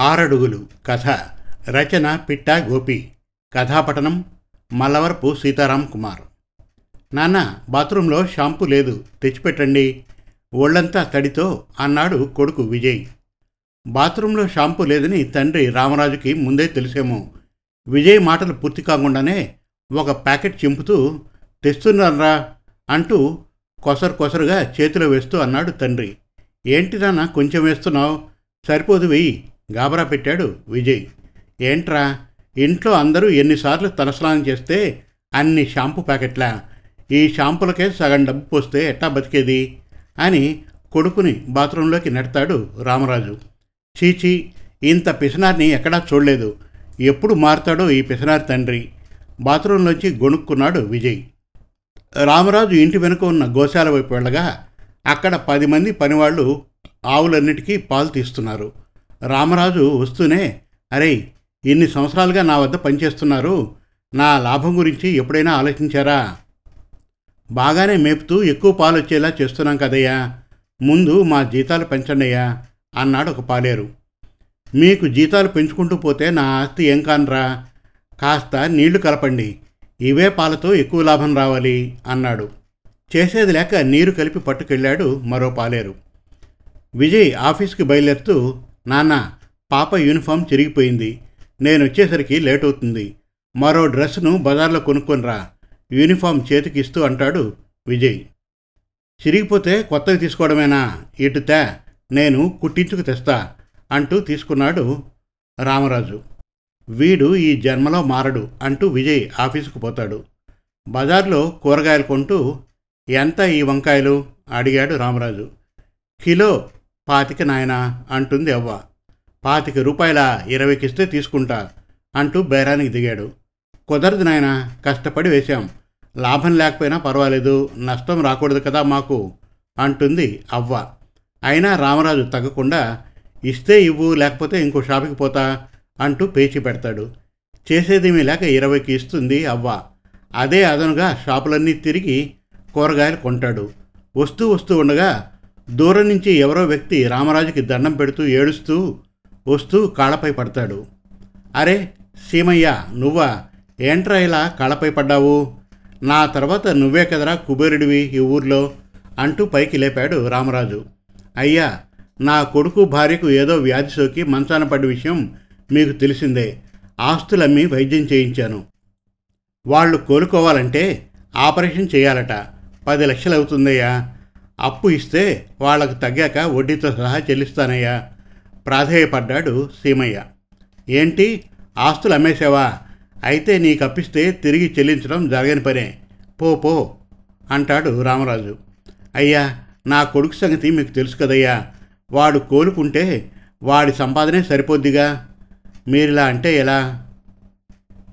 ఆరడుగులు. కథ. రచన పిట్టా గోపి. కథాపఠనం మల్లవరపు సీతారాం కుమార్. నాన్న బాత్రూంలో షాంపూ లేదు. తెచ్చిపెట్టండి. ఒళ్ళంతా తడితో అన్నాడు కొడుకు విజయ్. బాత్రూంలో షాంపూ లేదని తండ్రి రామరాజుకి ముందే తెలిసేమో. విజయ్ మాటలు పూర్తి కాకుండానే ఒక ప్యాకెట్ చింపుతూ తెస్తున్నారా అంటూ కొసరు కొసరుగా చేతిలో వేస్తూ అన్నాడు తండ్రి. ఏంటి నాన్న కొంచెం వేస్తున్నావు? సరిపోదు వెయ్యి. గాబరా పెట్టాడు విజయ్. ఏంట్రా? ఇంట్లో అందరూ ఎన్నిసార్లు తలస్నానం చేస్తే అన్ని షాంపూ ప్యాకెట్లా? ఈ షాంపులకే సగం డబ్బు పోస్తే ఎట్టా బతికేది? అని కొడుకుని బాత్రూంలోకి నెడతాడు రామరాజు. చీచీ ఇంత పిసనార్ని ఎక్కడా చూడలేదు. ఎప్పుడు మారుతాడో ఈ పిసనారి తండ్రి. బాత్రూంలోంచి గొణుక్కున్నాడు విజయ్. రామరాజు ఇంటి వెనుక ఉన్న గోశాల వైపు వెళ్ళగా అక్కడ పది మంది పనివాళ్ళు ఆవులన్నిటికీ పాలు తీస్తున్నారు. రామరాజు వస్తూనే అరే ఇన్ని సంవత్సరాలుగా నా వద్ద పనిచేస్తున్నారు. నా లాభం గురించి ఎప్పుడైనా ఆలోచించారా? బాగానే మేపుతూ ఎక్కువ పాలు వచ్చేలా చేస్తున్నాం కదయ్యా. ముందు మా జీతాలు పెంచండియ్యా అన్నాడు ఒక పాలేరు. మీకు జీతాలు పెంచుకుంటూ పోతే నా ఆస్తి ఏం కానరా? కాస్త నీళ్ళు కలపండి. ఇవే పాలతో ఎక్కువ లాభం రావాలి అన్నాడు. చేసేది లేక నీరు కలిపి పట్టుకెళ్ళాడు మరో పాలేరు. విజయ్ ఆఫీస్కి బయలుదేరుతూ నాన్న పాప యూనిఫామ్ చిరిగిపోయింది. నేను వచ్చేసరికి లేట్ అవుతుంది మరో డ్రెస్ను బజార్లో కొనుక్కొనిరా. యూనిఫామ్ చేతికిస్తూ అంటాడు విజయ్. చిరిగిపోతే కొత్తవి తీసుకోవడమేనా? ఇటు తే నేను కుట్టించుకు తెస్తా అంటూ తీసుకున్నాడు రామరాజు. వీడు ఈ జన్మలో మారడు అంటూ విజయ్ ఆఫీసుకు పోతాడు. బజార్లో కూరగాయలు కొంటూ ఎంత ఈ వంకాయలు? అడిగాడు రామరాజు. కిలో పాతిక నాయనా అంటుంది అవ్వ. పాతిక రూపాయల ఇరవైకిస్తే తీసుకుంటా అంటూ బేరానికి దిగాడు. కుదరదు నాయన కష్టపడి వేశాం. లాభం లేకపోయినా పర్వాలేదు నష్టం రాకూడదు కదా మాకు అంటుంది అవ్వ. అయినా రామరాజు తగ్గకుండా ఇస్తే ఇవ్వు లేకపోతే ఇంకో షాపుకి పోతా అంటూ పేచి పెడతాడు. చేసేదేమీ లేక ఇరవైకి ఇస్తుంది అవ్వ. అదే అదనుగా షాపులన్నీ తిరిగి కూరగాయలు కొంటాడు. వస్తూ వస్తూ ఉండగా దూరం నుంచి ఎవరో వ్యక్తి రామరాజుకి దండం పెడుతూ ఏడుస్తూ వస్తూ కాళ్ళపై పడతాడు. అరే సీమయ్య నువ్వా? ఏంట్రా ఇలా కాళ్ళపై పడ్డావు? నా తర్వాత నువ్వే కదరా కుబేరుడివి ఈ ఊర్లో? అంటూ పైకి లేపాడు రామరాజు. అయ్యా నా కొడుకు భార్యకు ఏదో వ్యాధి సోకి మంచాన పడ్డ విషయం మీకు తెలిసిందే. ఆస్తులమ్మి వైద్యం చేయించాను. వాళ్ళు కోలుకోవాలంటే ఆపరేషన్ చేయాలట. పది లక్షలు అవుతుందయ్యా అప్పు ఇస్తే వాళ్ళకు తగ్గాక వడ్డీతో సహా చెల్లిస్తానయ్యా. ప్రాధేయపడ్డాడు సీమయ్య. ఏంటి? ఆస్తులు అమ్మేసావా అయితే నీకు అప్పిస్తే తిరిగి చెల్లించడం జరగని పనే. పో పో అంటాడు రామరాజు. అయ్యా నా కొడుకు సంగతి మీకు తెలుసు కదయ్యా. వాడు కోలుకుంటే వాడి సంపాదనే సరిపోద్దిగా. మీరిలా అంటే ఎలా?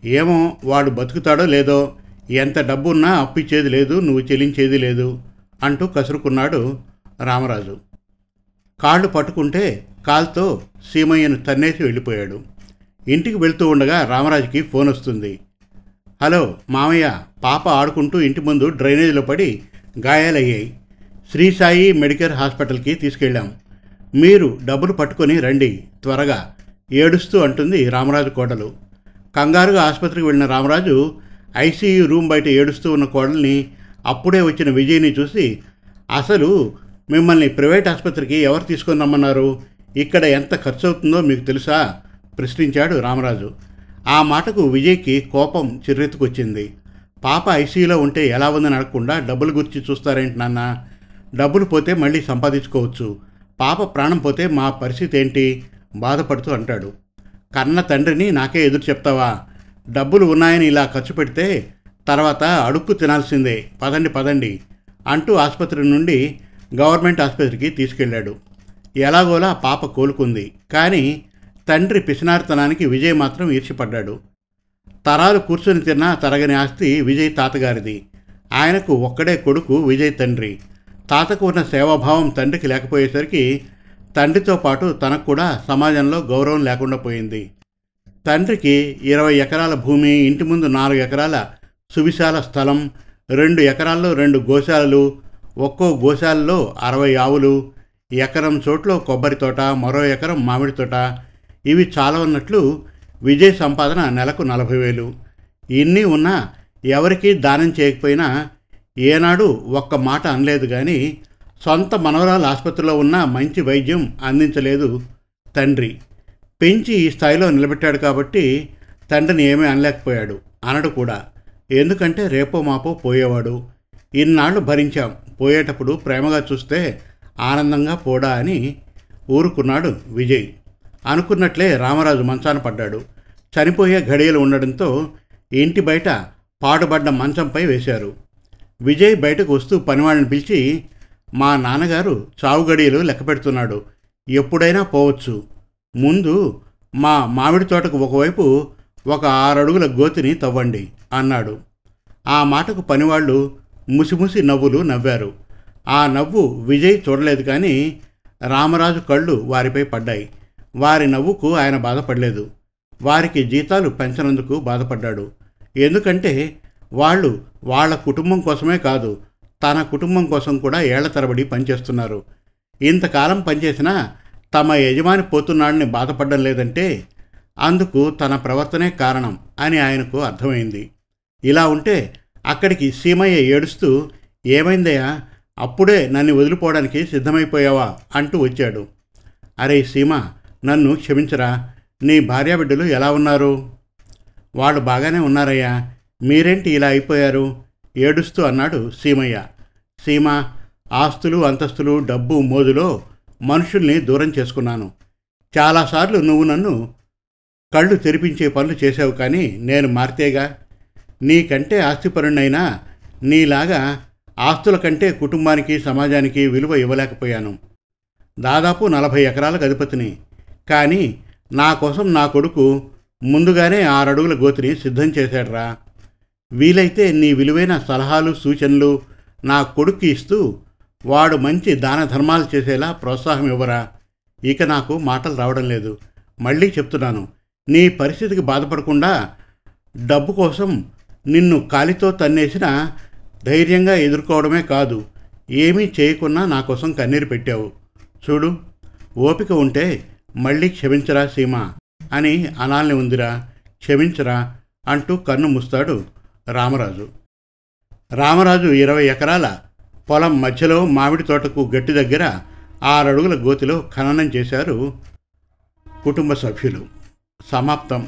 ఏమో వాడు బతుకుతాడో లేదో? ఎంత డబ్బున్నా అప్పిచ్చేది లేదు నువ్వు చెల్లించేది లేదు. అంటూ కసురుకున్నాడు రామరాజు. కాళ్ళు పట్టుకుంటే కాల్తో సీమయ్యను తన్నేసి వెళ్ళిపోయాడు. ఇంటికి వెళ్తూ ఉండగా రామరాజుకి ఫోన్ వస్తుంది. హలో మామయ్య పాప ఆడుకుంటూ ఇంటి ముందు డ్రైనేజీలో పడి గాయాలయ్యాయి. శ్రీసాయి మెడికల్ హాస్పిటల్కి తీసుకెళ్ళాం. మీరు డబ్బులు పట్టుకొని రండి త్వరగా ఏడుస్తూ అంటుంది రామరాజు కోడలు. కంగారుగా ఆసుపత్రికి వెళ్ళిన రామరాజు ఐసీయూ రూమ్ బయట ఏడుస్తూ ఉన్న కోడల్ని అప్పుడే వచ్చిన విజయ్ని చూసి అసలు మిమ్మల్ని ప్రైవేట్ ఆసుపత్రికి ఎవరు తీసుకొని రమ్మన్నారు ఇక్కడ ఎంత ఖర్చు అవుతుందో మీకు తెలుసా? ప్రశ్నించాడు రామరాజు. ఆ మాటకు విజయ్కి కోపం చిర్రెత్తుకొచ్చింది. పాప ఐసీయూలో ఉంటే ఎలా ఉందని అడగకుండా డబ్బులు గురించి చూస్తారేంటి నాన్న? డబ్బులు పోతే మళ్ళీ సంపాదించుకోవచ్చు. పాప ప్రాణం పోతే మా పరిస్థితి ఏంటి? బాధపడుతూ అంటాడు. కన్న తండ్రిని నాకే ఎదురు చెప్తావా? డబ్బులు ఉన్నాయని ఇలా ఖర్చు పెడితే తర్వాత అడుక్కు తినాల్సిందే. పదండి పదండి అంటూ ఆసుపత్రి నుండి గవర్నమెంట్ ఆసుపత్రికి తీసుకెళ్ళాడు. ఎలాగోలా పాప కోలుకుంది. కానీ తండ్రి పిసినారితనానికి విజయ్ మాత్రం ఈర్చిపడ్డాడు. తరాలు కూర్చొని తిన్నా తరగని ఆస్తి విజయ్ తాతగారిది. ఆయనకు ఒక్కడే కొడుకు విజయ్ తండ్రి. తాతకు ఉన్న సేవాభావం తండ్రికి లేకపోయేసరికి తండ్రితో పాటు తనకు కూడా సమాజంలో గౌరవం లేకుండా పోయింది. తండ్రికి ఇరవై ఎకరాల భూమి ఇంటి ముందు నాలుగు ఎకరాల సువిశాల స్థలం రెండు ఎకరాల్లో రెండు గోశాలలు ఒక్కో గోశాలలో అరవై ఆవులు ఎకరం చోట్ల కొబ్బరి తోట మరో ఎకరం మామిడి తోట. ఇవి చాలా ఉన్నట్లు విజయ్ సంపాదన నెలకు నలభై వేలు. ఇన్ని ఉన్నా ఎవరికీ దానం చేయకపోయినా ఏనాడు ఒక్క మాట అనలేదు కానీ సొంత మనవరాల ఆసుపత్రిలో ఉన్న మంచి వైద్యం అందించలేదు తండ్రి. పెంచి ఈ స్థాయిలో నిలబెట్టాడు కాబట్టి తండ్రిని ఏమీ అనలేకపోయాడు. అనడు కూడా. ఎందుకంటే రేపో మాపో పోయేవాడు. ఇన్నాళ్ళు భరించాం. పోయేటప్పుడు ప్రేమగా చూస్తే ఆనందంగా పోడా అని ఊరుకున్నాడు విజయ్. అనుకున్నట్లే రామరాజు మంచాన పడ్డాడు. చనిపోయే ఘడియలు ఉండడంతో ఇంటి బయట పాడుబడ్డ మంచంపై వేశారు. విజయ్ బయటకు వస్తూ పనివాళ్ళని పిలిచి మా నాన్నగారు చావు గడియలు లెక్క పెడుతున్నాడు. ఎప్పుడైనా పోవచ్చు. ముందు మా మామిడి తోటకు ఒకవైపు ఒక ఆరడుగుల గోతిని తవ్వండి. అన్నాడు. ఆ మాటకు పనివాళ్ళు ముసిముసి నవ్వులు నవ్వారు. ఆ నవ్వు విజయ్ చూడలేదు కానీ రామరాజు కళ్ళు వారిపై పడ్డాయి. వారి నవ్వుకు ఆయన బాధపడలేదు. వారికి జీతాలు పెంచనందుకు బాధపడ్డాడు. ఎందుకంటే వాళ్ళు వాళ్ళ కుటుంబం కోసమే కాదు తన కుటుంబం కోసం కూడా ఏళ్ళ తరబడి పనిచేస్తున్నారు. ఇంతకాలం పనిచేసినా తమ యజమాని పోతున్నాడని బాధపడడం లేదంటే అందుకు తన ప్రవర్తనే కారణం అని ఆయనకు అర్థమైంది. ఇలా ఉంటే అక్కడికి సీమయ్య ఏడుస్తూ ఏమైందయ్యా? అప్పుడే నన్ను వదిలిపోవడానికి సిద్ధమైపోయావా? అంటూ వచ్చాడు. అరే సీమ నన్ను క్షమించరా? నీ భార్యాబిడ్డలు ఎలా ఉన్నారు? వాళ్ళు బాగానే ఉన్నారయ్యా. మీరేంటి ఇలా అయిపోయారు? ఏడుస్తూ అన్నాడు సీమయ్య. సీమ ఆస్తులు అంతస్తులు డబ్బు మోజులో మనుషుల్ని దూరం చేసుకున్నాను. చాలాసార్లు నువ్వు నన్ను కళ్ళు తెరిపించే పనులు చేసావు కానీ నేను మార్తేగా నీకంటే ఆస్తిపరుణ్ణైనా నీలాగా ఆస్తుల కంటే కుటుంబానికి సమాజానికి విలువ ఇవ్వలేకపోయాను. దాదాపు నలభై ఎకరాలకు అధిపతిని. కానీ నా కోసం నా కొడుకు ముందుగానే ఆరడుగుల గోతిని సిద్ధం చేశాడ్రా. వీలైతే నీ విలువైన సలహాలు సూచనలు నా కొడుక్కి ఇస్తూ వాడు మంచి దాన ధర్మాలు చేసేలా ప్రోత్సాహం ఇవ్వరా. ఇక నాకు మాటలు రావడం లేదు. మళ్ళీ చెప్తున్నాను. నీ పరిస్థితికి బాధపడకుండా డబ్బు కోసం నిన్ను కాలితో తన్నేసిన ధైర్యంగా ఎదుర్కోవడమే కాదు ఏమీ చేయకున్నా నా కోసం కన్నీరు పెట్టావు. చూడు ఓపిక ఉంటే మళ్ళీ క్షమించరా సీమ అని అనాల్ని ఉందిరా. క్షమించరా అంటూ కన్ను ముస్తాడు రామరాజు. రామరాజు ఇరవై ఎకరాల పొలం మధ్యలో మామిడి తోటకు గట్టి దగ్గర ఆరడుగుల గోతిలో ఖననం చేశారు కుటుంబ సభ్యులు. సమాప్తం.